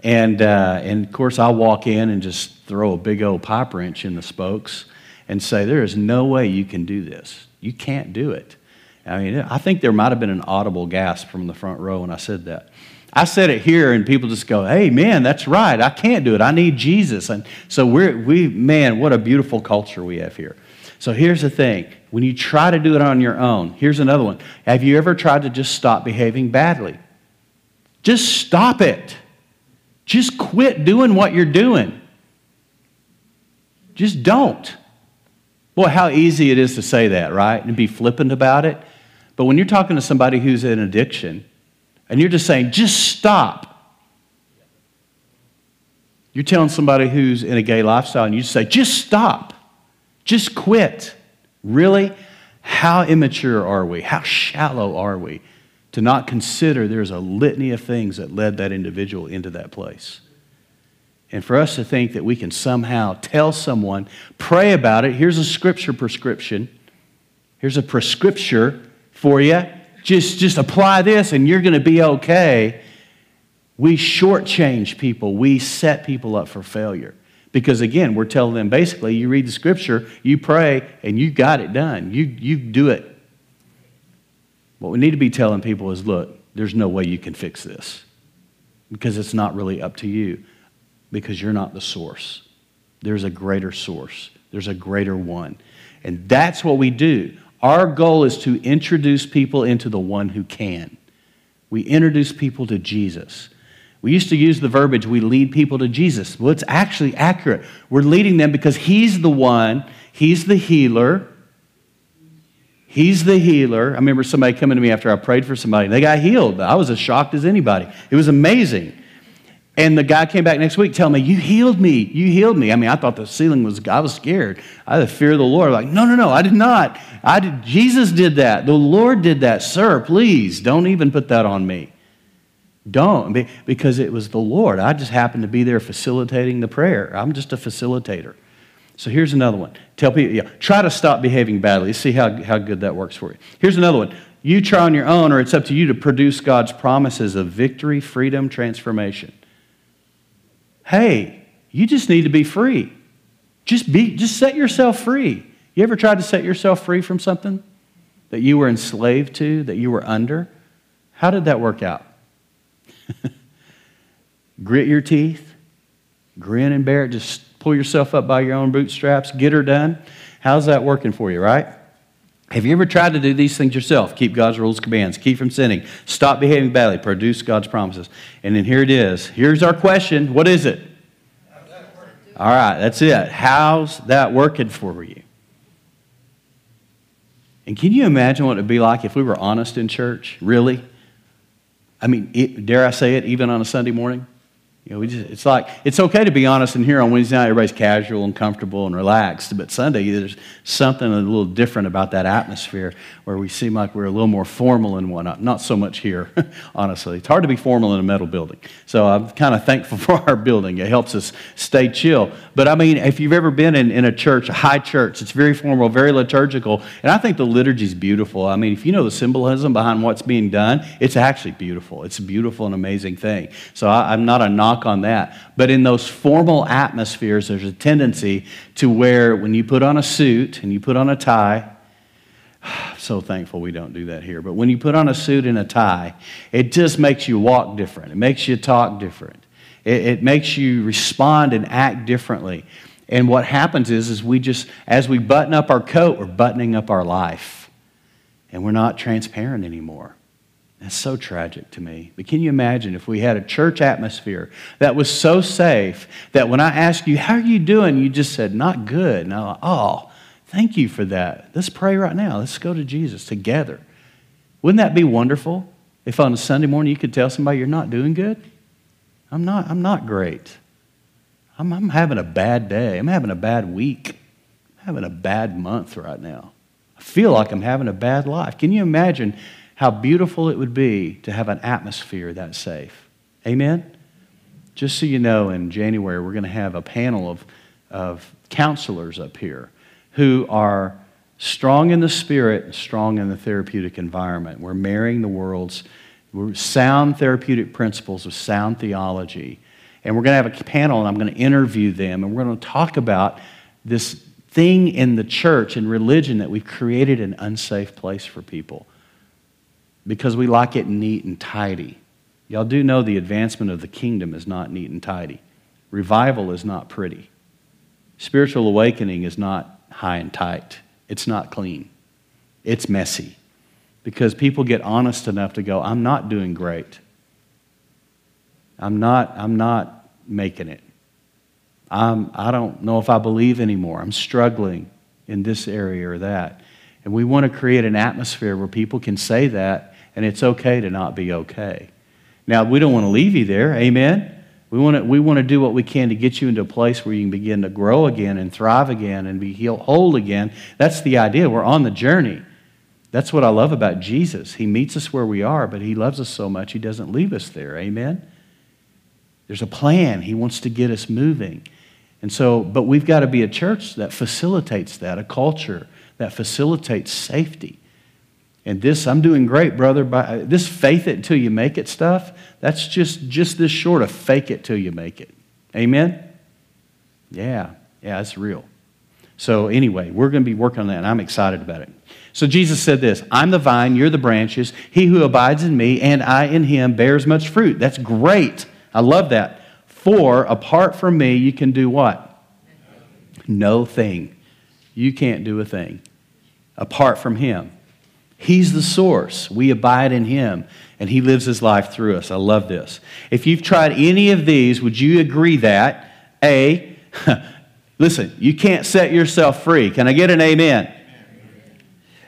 And, uh, and of course, I walk in and just throw a big old pipe wrench in the spokes and say, There is no way you can do this. You can't do it. I mean, I think there might have been an audible gasp from the front row when I said that. I said it here, and people just go, "Hey, man, that's right. I can't do it. I need Jesus." And so we're we man, what a beautiful culture we have here. So here's the thing: when you try to do it on your own, here's another one. Have you ever tried to just stop behaving badly? Just stop it. Just quit doing what you're doing. Just don't. Boy, how easy it is to say that, right? And be flippant about it. But when you're talking to somebody who's in addiction, and you're just saying, just stop. You're telling somebody who's in a gay lifestyle, and you say, just stop. Just quit. Really? How immature are we? How shallow are we to not consider there's a litany of things that led that individual into that place? And for us to think that we can somehow tell someone, pray about it, here's a scripture prescription, here's a prescription for you, just, just apply this and you're going to be okay. We shortchange people. We set people up for failure. Because again, we're telling them basically, you read the scripture, you pray, and you got it done. You, you do it. What we need to be telling people is look, there's no way you can fix this because it's not really up to you because you're not the source. There's a greater source, there's a greater one. And that's what we do. Our goal is to introduce people into the one who can. We introduce people to Jesus. We used to use the verbiage, we lead people to Jesus. Well, it's actually accurate. We're leading them because He's the one, He's the healer. He's the healer. I remember somebody coming to me after I prayed for somebody, and they got healed. I was as shocked as anybody. It was amazing. And the guy came back next week telling me, You healed me. You healed me. I mean, I thought the ceiling was, I was scared. I had the fear of the Lord. Like, no, no, no, I did not. I did, Jesus did that. The Lord did that. Sir, please don't even put that on me. Don't, because it was the Lord. I just happened to be there facilitating the prayer. I'm just a facilitator. So here's another one. Tell people, yeah, try to stop behaving badly. See how, how good that works for you. Here's another one. You try on your own, or it's up to you to produce God's promises of victory, freedom, transformation hey, you just need to be free. Just be just set yourself free. You ever tried to set yourself free from something that you were enslaved to, that you were under? How did that work out? *laughs* Grit your teeth, grin and bear it, just pull yourself up by your own bootstraps, get her done. How's that working for you, right? Have you ever tried to do these things yourself? Keep God's rules, commands, keep from sinning, stop behaving badly, produce God's promises. And then here it is. Here's our question What is it? All right, that's it. How's that working for you? And can you imagine what it would be like if we were honest in church? Really? I mean, it, dare I say it, even on a Sunday morning? You know, we just, it's like, it's okay to be honest and here on Wednesday night, everybody's casual and comfortable and relaxed. But Sunday, there's something a little different about that atmosphere where we seem like we're a little more formal and whatnot. Not so much here, *laughs* honestly. It's hard to be formal in a metal building. So I'm kind of thankful *laughs* for our building. It helps us stay chill. But I mean, if you've ever been in, in a church, a high church, it's very formal, very liturgical. And I think the liturgy is beautiful. I mean, if you know the symbolism behind what's being done, it's actually beautiful. It's a beautiful and amazing thing. So I, I'm not a knock knock on that. But in those formal atmospheres, there's a tendency to where when you put on a suit and you put on a tie, *sighs* so thankful we don't do that here. But when you put on a suit and a tie, it just makes you walk different. It makes you talk different. It, it, makes you respond and act differently. And what happens is, is we just, as we button up our coat, we're buttoning up our life. And we're not transparent anymore. That's so tragic to me. But can you imagine if we had a church atmosphere that was so safe that when I ask you, How are you doing? you just said, Not good. And I'm like, Oh, thank you for that. Let's pray right now. Let's go to Jesus together. Wouldn't that be wonderful if on a Sunday morning you could tell somebody you're not doing good? I'm not, I'm not great. I'm, I'm having a bad day. I'm having a bad week. I'm having a bad month right now. I feel like I'm having a bad life. Can you imagine? How beautiful it would be to have an atmosphere that safe. Amen? Just so you know, in January, we're going to have a panel of, of counselors up here who are strong in the spirit strong in the therapeutic environment. We're marrying the world's sound therapeutic principles of sound theology. And we're going to have a panel, and I'm going to interview them, and we're going to talk about this thing in the church and religion that we've created an unsafe place for people because we like it neat and tidy. Y'all do know the advancement of the kingdom is not neat and tidy. Revival is not pretty. Spiritual awakening is not high and tight. It's not clean. It's messy because people get honest enough to go, I'm not doing great. I'm not, I'm not making it. I'm, I don't know if I believe anymore. I'm struggling in this area or that. And we want to create an atmosphere where people can say that and it's okay to not be okay. Now, we don't want to leave you there. Amen? We want, to, we want to do what we can to get you into a place where you can begin to grow again and thrive again and be healed, whole again. That's the idea. We're on the journey. That's what I love about Jesus. He meets us where we are, but He loves us so much, He doesn't leave us there. Amen? There's a plan. He wants to get us moving. And so, but we've got to be a church that facilitates that, a culture that facilitates safety. And this, I'm doing great, brother. By, this faith it until you make it stuff, that's just, just this short of fake it till you make it. Amen? Yeah, yeah, it's real. So, anyway, we're going to be working on that, and I'm excited about it. So, Jesus said this I'm the vine, you're the branches. He who abides in me and I in him bears much fruit. That's great. I love that. For apart from me, you can do what? No thing. You can't do a thing apart from him. He's the source. We abide in Him, and He lives His life through us. I love this. If you've tried any of these, would you agree that A, *laughs* listen, you can't set yourself free? Can I get an amen?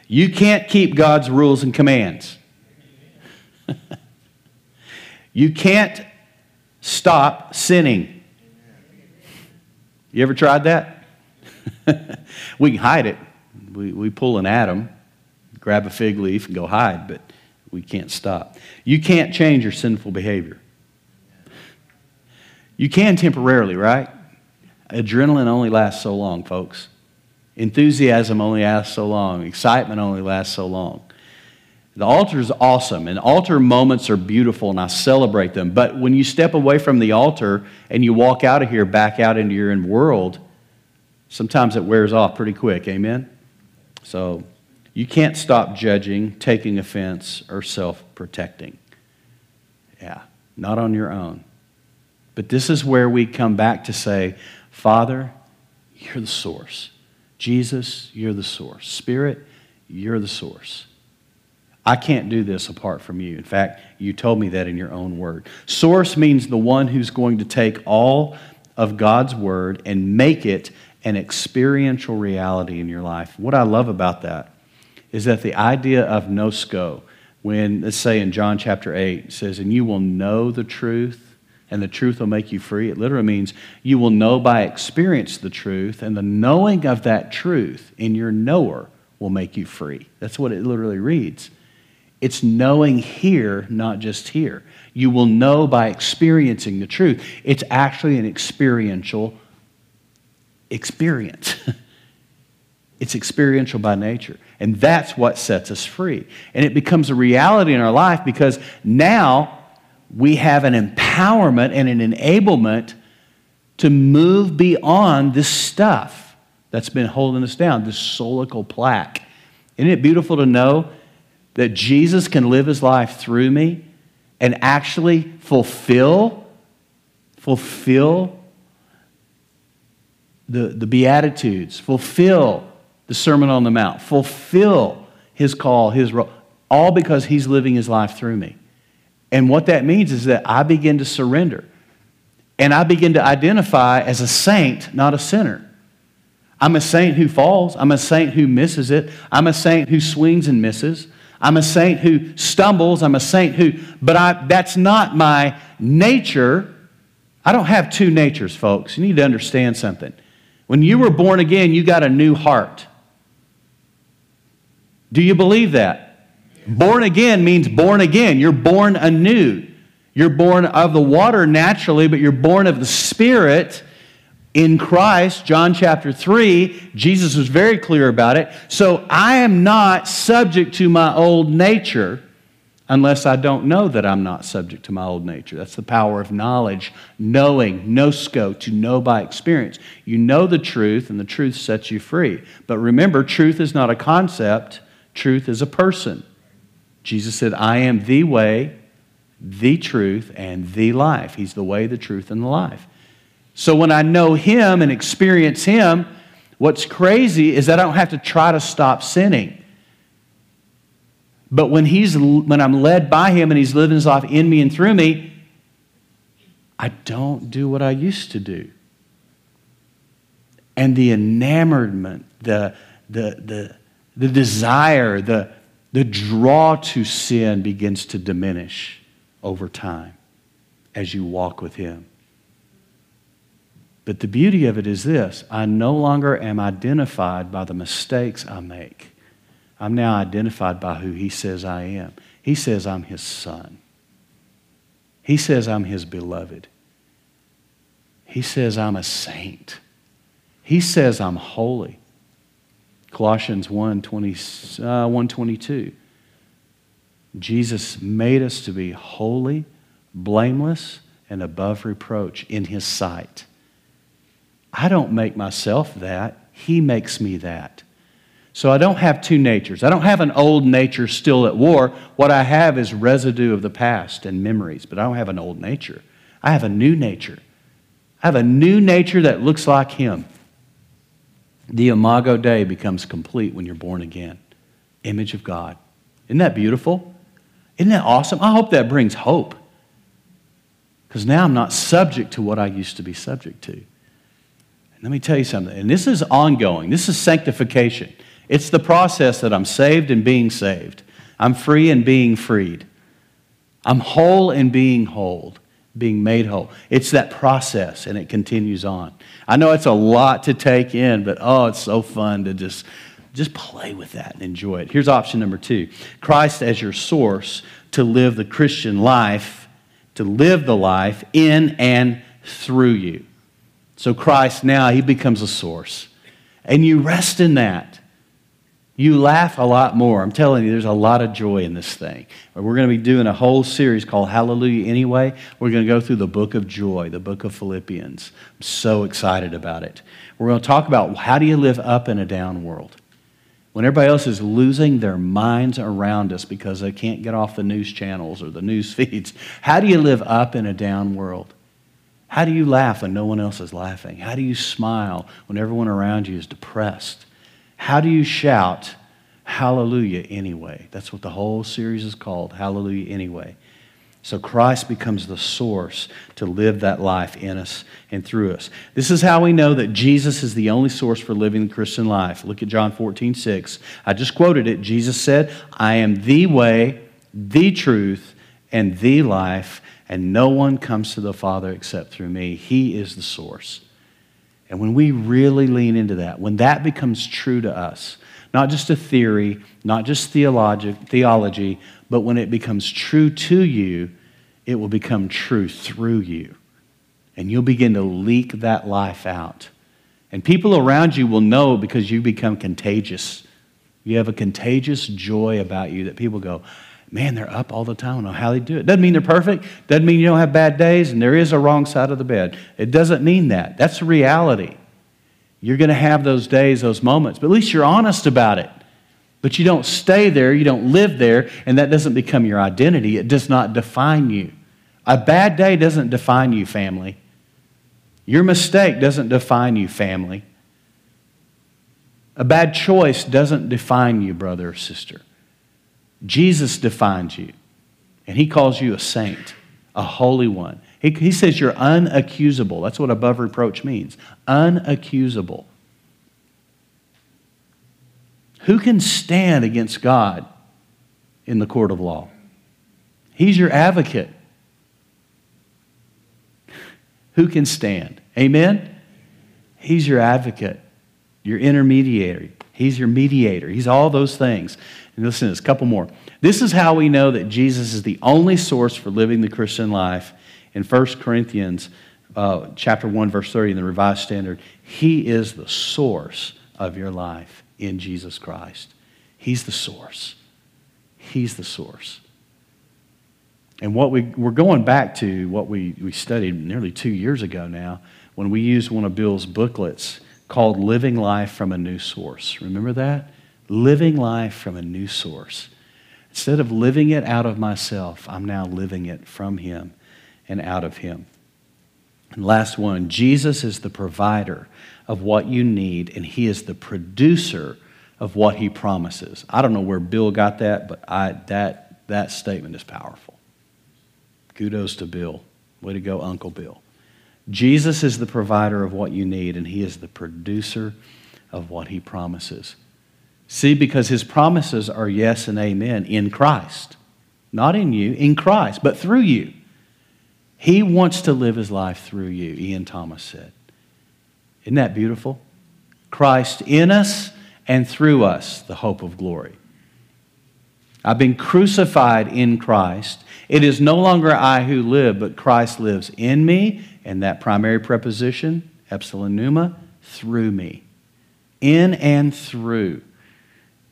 You can't keep God's rules and commands. *laughs* you can't stop sinning. You ever tried that? *laughs* we can hide it. We, we pull an Adam grab a fig leaf and go hide, but we can't stop. You can't change your sinful behavior. You can temporarily, right? Adrenaline only lasts so long, folks. Enthusiasm only lasts so long. Excitement only lasts so long. The altar is awesome, and altar moments are beautiful, and I celebrate them. But when you step away from the altar and you walk out of here, back out into your world, sometimes it wears off pretty quick. Amen? So you can't stop judging, taking offense, or self protecting. Yeah, not on your own. But this is where we come back to say, Father, you're the source. Jesus, you're the source. Spirit, you're the source. I can't do this apart from you. In fact, you told me that in your own word. Source means the one who's going to take all of God's word and make it an experiential reality in your life. What I love about that is that the idea of ginosko, when, let's say in John chapter 8, it says, And you will know the truth, and the truth will make you free. It literally means you will know by experience the truth, and the knowing of that truth in your knower will make you free. That's what it literally reads. It's knowing here, not just here. You will know by experiencing the truth. It's actually an experiential experience. *laughs* it's experiential by nature. And that's what sets us free. And it becomes a reality in our life because now we have an empowerment and an enablement to move beyond this stuff that's been holding us down, this solical plaque. Isn't it beautiful to know that Jesus can live his life through me and actually fulfill, fulfill the, the Beatitudes, fulfill the Sermon on the Mount, fulfill his call, his role, all because he's living his life through me. And what that means is that I begin to surrender. And I begin to identify as a saint, not a sinner. I'm a saint who falls. I'm a saint who misses it. I'm a saint who swings and misses. I'm a saint who stumbles. I'm a saint who, but I, that's not my nature. I don't have two natures, folks. You need to understand something. When you were born again, you got a new heart. Do you believe that? Born again means born again. You're born anew. You're born of the water naturally, but you're born of the Spirit in Christ. John chapter 3, Jesus was very clear about it. So I am not subject to my old nature unless I don't know that I'm not subject to my old nature. That's the power of knowledge, knowing, ginosko, to know by experience. You know the truth, and the truth sets you free. But remember, truth is not a concept, truth is a person. Jesus said, I am the way, the truth, and the life. He's the way, the truth, and the life. So when I know Him and experience Him, what's crazy is that I don't have to try to stop sinning. But when, he's, when I'm led by Him and He's living His life in me and through me, I don't do what I used to do. And the enamorment, the, the, the, the desire, the, the draw to sin begins to diminish over time as you walk with Him. But the beauty of it is this I no longer am identified by the mistakes I make. I'm now identified by who He says I am. He says I'm His son. He says I'm His beloved. He says I'm a saint. He says I'm holy. Colossians 1 20, uh, 122. Jesus made us to be holy, blameless, and above reproach in His sight. I don't make myself that. He makes me that. So I don't have two natures. I don't have an old nature still at war. What I have is residue of the past and memories, but I don't have an old nature. I have a new nature. I have a new nature that looks like Him. The Imago Dei becomes complete when you're born again. Image of God. Isn't that beautiful? Isn't that awesome? I hope that brings hope. Because now I'm not subject to what I used to be subject to. And let me tell you something, and this is ongoing. This is sanctification. It's the process that I'm saved and being saved. I'm free and being freed. I'm whole and being whole, being made whole. It's that process, and it continues on. I know it's a lot to take in, but oh, it's so fun to just, just play with that and enjoy it. Here's option number two Christ as your source to live the Christian life, to live the life in and through you. So Christ now, he becomes a source. And you rest in that you laugh a lot more. I'm telling you, there's a lot of joy in this thing. We're going to be doing a whole series called Hallelujah Anyway. We're going to go through the book of joy, the book of Philippians. I'm so excited about it. We're going to talk about how do you live up in a down world? When everybody else is losing their minds around us because they can't get off the news channels or the news *laughs* feeds, how do you live up in a down world? How do you laugh when no one else is laughing? How do you smile when everyone around you is depressed? How do you shout hallelujah anyway? That's what the whole series is called hallelujah anyway. So Christ becomes the source to live that life in us and through us. This is how we know that Jesus is the only source for living the Christian life. Look at John 14, 6. I just quoted it. Jesus said, I am the way, the truth, and the life, and no one comes to the Father except through me. He is the source. And when we really lean into that, when that becomes true to us, not just a theory, not just theologic, theology, but when it becomes true to you, it will become true through you. And you'll begin to leak that life out. And people around you will know because you become contagious. You have a contagious joy about you that people go, man, they're up all the time. I don't know how they do it. Doesn't mean they're perfect. Doesn't mean you don't have bad days and there is a wrong side of the bed. It doesn't mean that. That's reality. You're going to have those days, those moments, but at least you're honest about it. But you don't stay there, you don't live there, and that doesn't become your identity. It does not define you. A bad day doesn't define you, family. Your mistake doesn't define you, family. A bad choice doesn't define you, brother or sister. Jesus defines you, and he calls you a saint, a holy one. He, he says you're unaccusable. That's what above reproach means unaccusable. Who can stand against God in the court of law? He's your advocate. Who can stand? Amen? He's your advocate, your intermediary. He's your mediator. He's all those things. Listen to this, a couple more. This is how we know that Jesus is the only source for living the Christian life. In 1 Corinthians uh, chapter 1, verse 30 in the Revised Standard, He is the source of your life in Jesus Christ. He's the source. He's the source. And what we, we're going back to what we, we studied nearly two years ago now when we used one of Bill's booklets called Living Life from a New Source. Remember that? Living life from a new source. Instead of living it out of myself, I'm now living it from Him and out of Him. And last one Jesus is the provider of what you need, and He is the producer of what He promises. I don't know where Bill got that, but I, that, that statement is powerful. Kudos to Bill. Way to go, Uncle Bill. Jesus is the provider of what you need, and He is the producer of what He promises. See, because his promises are yes and amen in Christ. Not in you, in Christ, but through you. He wants to live his life through you, Ian Thomas said. Isn't that beautiful? Christ in us and through us, the hope of glory. I've been crucified in Christ. It is no longer I who live, but Christ lives in me, and that primary preposition, epsilon pneuma, through me. In and through.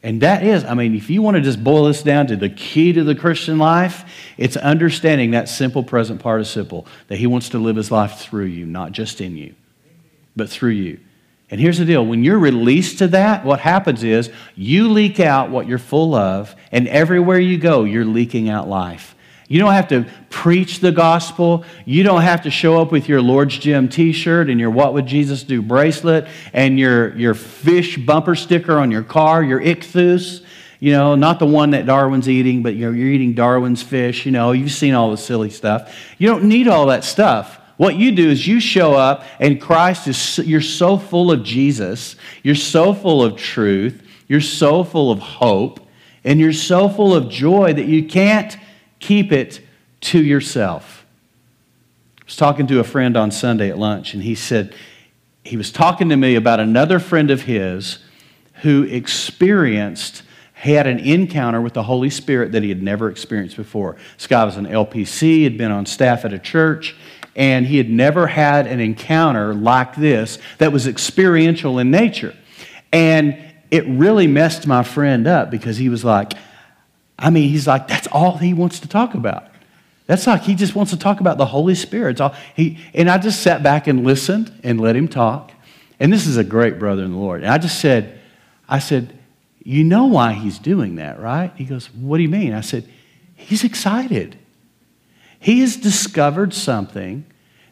And that is, I mean, if you want to just boil this down to the key to the Christian life, it's understanding that simple present participle that He wants to live His life through you, not just in you, but through you. And here's the deal when you're released to that, what happens is you leak out what you're full of, and everywhere you go, you're leaking out life. You don't have to preach the gospel. You don't have to show up with your Lord's Gym t shirt and your What Would Jesus Do bracelet and your, your fish bumper sticker on your car, your ichthus. You know, not the one that Darwin's eating, but you're, you're eating Darwin's fish. You know, you've seen all the silly stuff. You don't need all that stuff. What you do is you show up, and Christ is, you're so full of Jesus, you're so full of truth, you're so full of hope, and you're so full of joy that you can't keep it to yourself. I was talking to a friend on Sunday at lunch, and he said, he was talking to me about another friend of his who experienced, had an encounter with the Holy Spirit that he had never experienced before. This guy was an LPC, had been on staff at a church, and he had never had an encounter like this that was experiential in nature. And it really messed my friend up because he was like, I mean, he's like, that's all he wants to talk about. That's like he just wants to talk about the Holy Spirit. All he and I just sat back and listened and let him talk. And this is a great brother in the Lord. And I just said, I said, you know why he's doing that, right? He goes, What do you mean? I said, He's excited. He has discovered something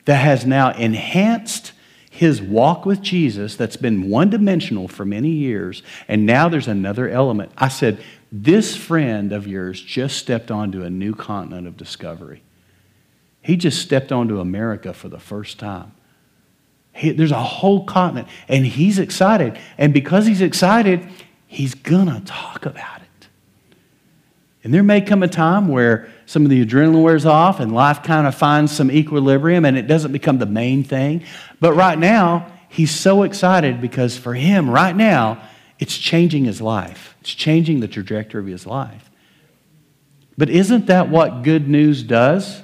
that has now enhanced his walk with Jesus that's been one dimensional for many years, and now there's another element. I said, this friend of yours just stepped onto a new continent of discovery. He just stepped onto America for the first time. He, there's a whole continent, and he's excited. And because he's excited, he's going to talk about it. And there may come a time where some of the adrenaline wears off and life kind of finds some equilibrium and it doesn't become the main thing. But right now, he's so excited because for him, right now, it's changing his life. It's changing the trajectory of his life. But isn't that what good news does?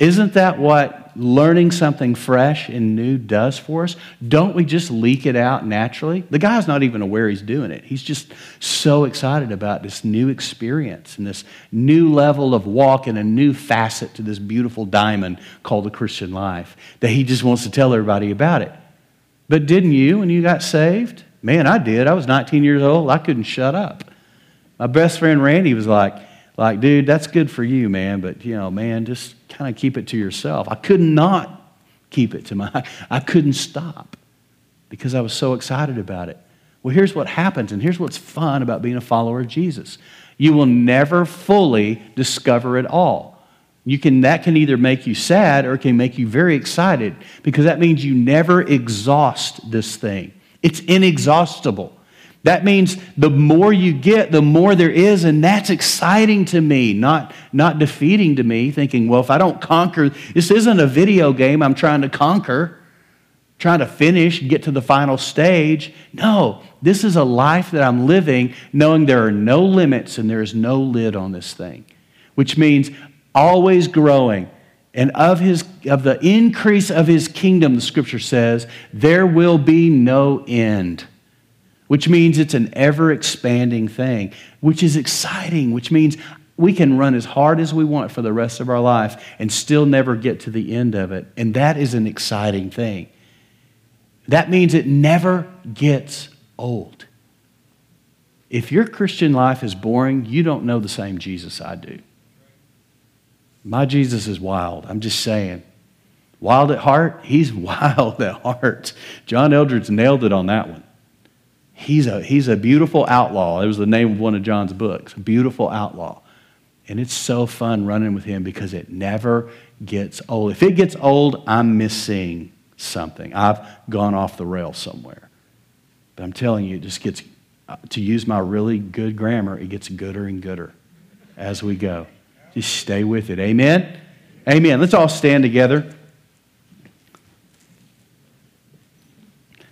Isn't that what learning something fresh and new does for us? Don't we just leak it out naturally? The guy's not even aware he's doing it. He's just so excited about this new experience and this new level of walk and a new facet to this beautiful diamond called the Christian life that he just wants to tell everybody about it. But didn't you when you got saved? Man, I did. I was 19 years old. I couldn't shut up. My best friend Randy was like, like, dude, that's good for you, man, but you know, man, just kind of keep it to yourself. I could not keep it to my *laughs* I couldn't stop because I was so excited about it. Well, here's what happens, and here's what's fun about being a follower of Jesus. You will never fully discover it all. You can, that can either make you sad or it can make you very excited because that means you never exhaust this thing. It's inexhaustible. That means the more you get, the more there is, and that's exciting to me, not, not defeating to me, thinking, well, if I don't conquer, this isn't a video game I'm trying to conquer, trying to finish, get to the final stage. No, this is a life that I'm living knowing there are no limits and there is no lid on this thing, which means always growing. And of, his, of the increase of his kingdom, the scripture says, there will be no end which means it's an ever expanding thing, which is exciting, which means we can run as hard as we want for the rest of our life and still never get to the end of it. And that is an exciting thing. That means it never gets old. If your Christian life is boring, you don't know the same Jesus I do. My Jesus is wild. I'm just saying. Wild at heart, he's *laughs* wild at heart. John Eldredge nailed it on that one. He's a, he's a beautiful outlaw. It was the name of one of John's books, Beautiful Outlaw. And it's so fun running with him because it never gets old. If it gets old, I'm missing something. I've gone off the rail somewhere. But I'm telling you, it just gets, uh, to use my really good grammar, it gets gooder and gooder as we go. Just stay with it. Amen? Amen. Let's all stand together.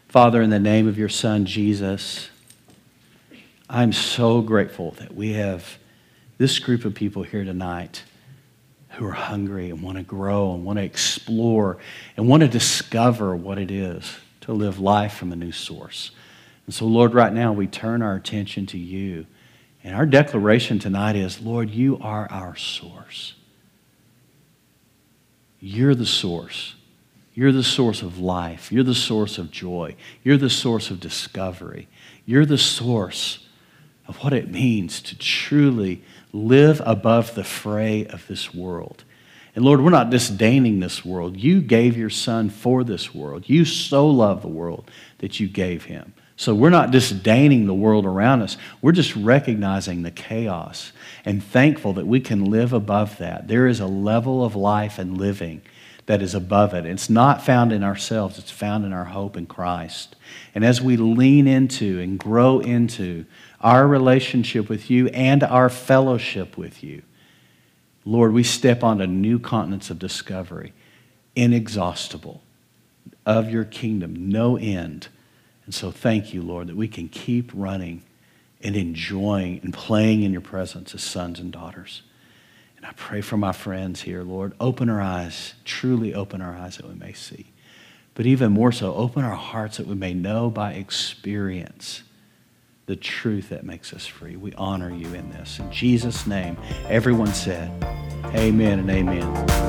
Father, in the name of your Son, Jesus, I'm so grateful that we have this group of people here tonight who are hungry and want to grow and want to explore and want to discover what it is to live life from a new source. And so, Lord, right now we turn our attention to you. And our declaration tonight is Lord, you are our source. You're the source. You're the source of life. You're the source of joy. You're the source of discovery. You're the source of what it means to truly live above the fray of this world. And Lord, we're not disdaining this world. You gave your son for this world. You so love the world that you gave him. So we're not disdaining the world around us. We're just recognizing the chaos and thankful that we can live above that. There is a level of life and living that is above it. It's not found in ourselves, it's found in our hope in Christ. And as we lean into and grow into our relationship with you and our fellowship with you, Lord, we step onto new continents of discovery, inexhaustible, of your kingdom, no end. And so thank you, Lord, that we can keep running and enjoying and playing in your presence as sons and daughters. And I pray for my friends here, Lord. Open our eyes, truly open our eyes that we may see. But even more so, open our hearts that we may know by experience the truth that makes us free. We honor you in this. In Jesus' name, everyone said, Amen and amen.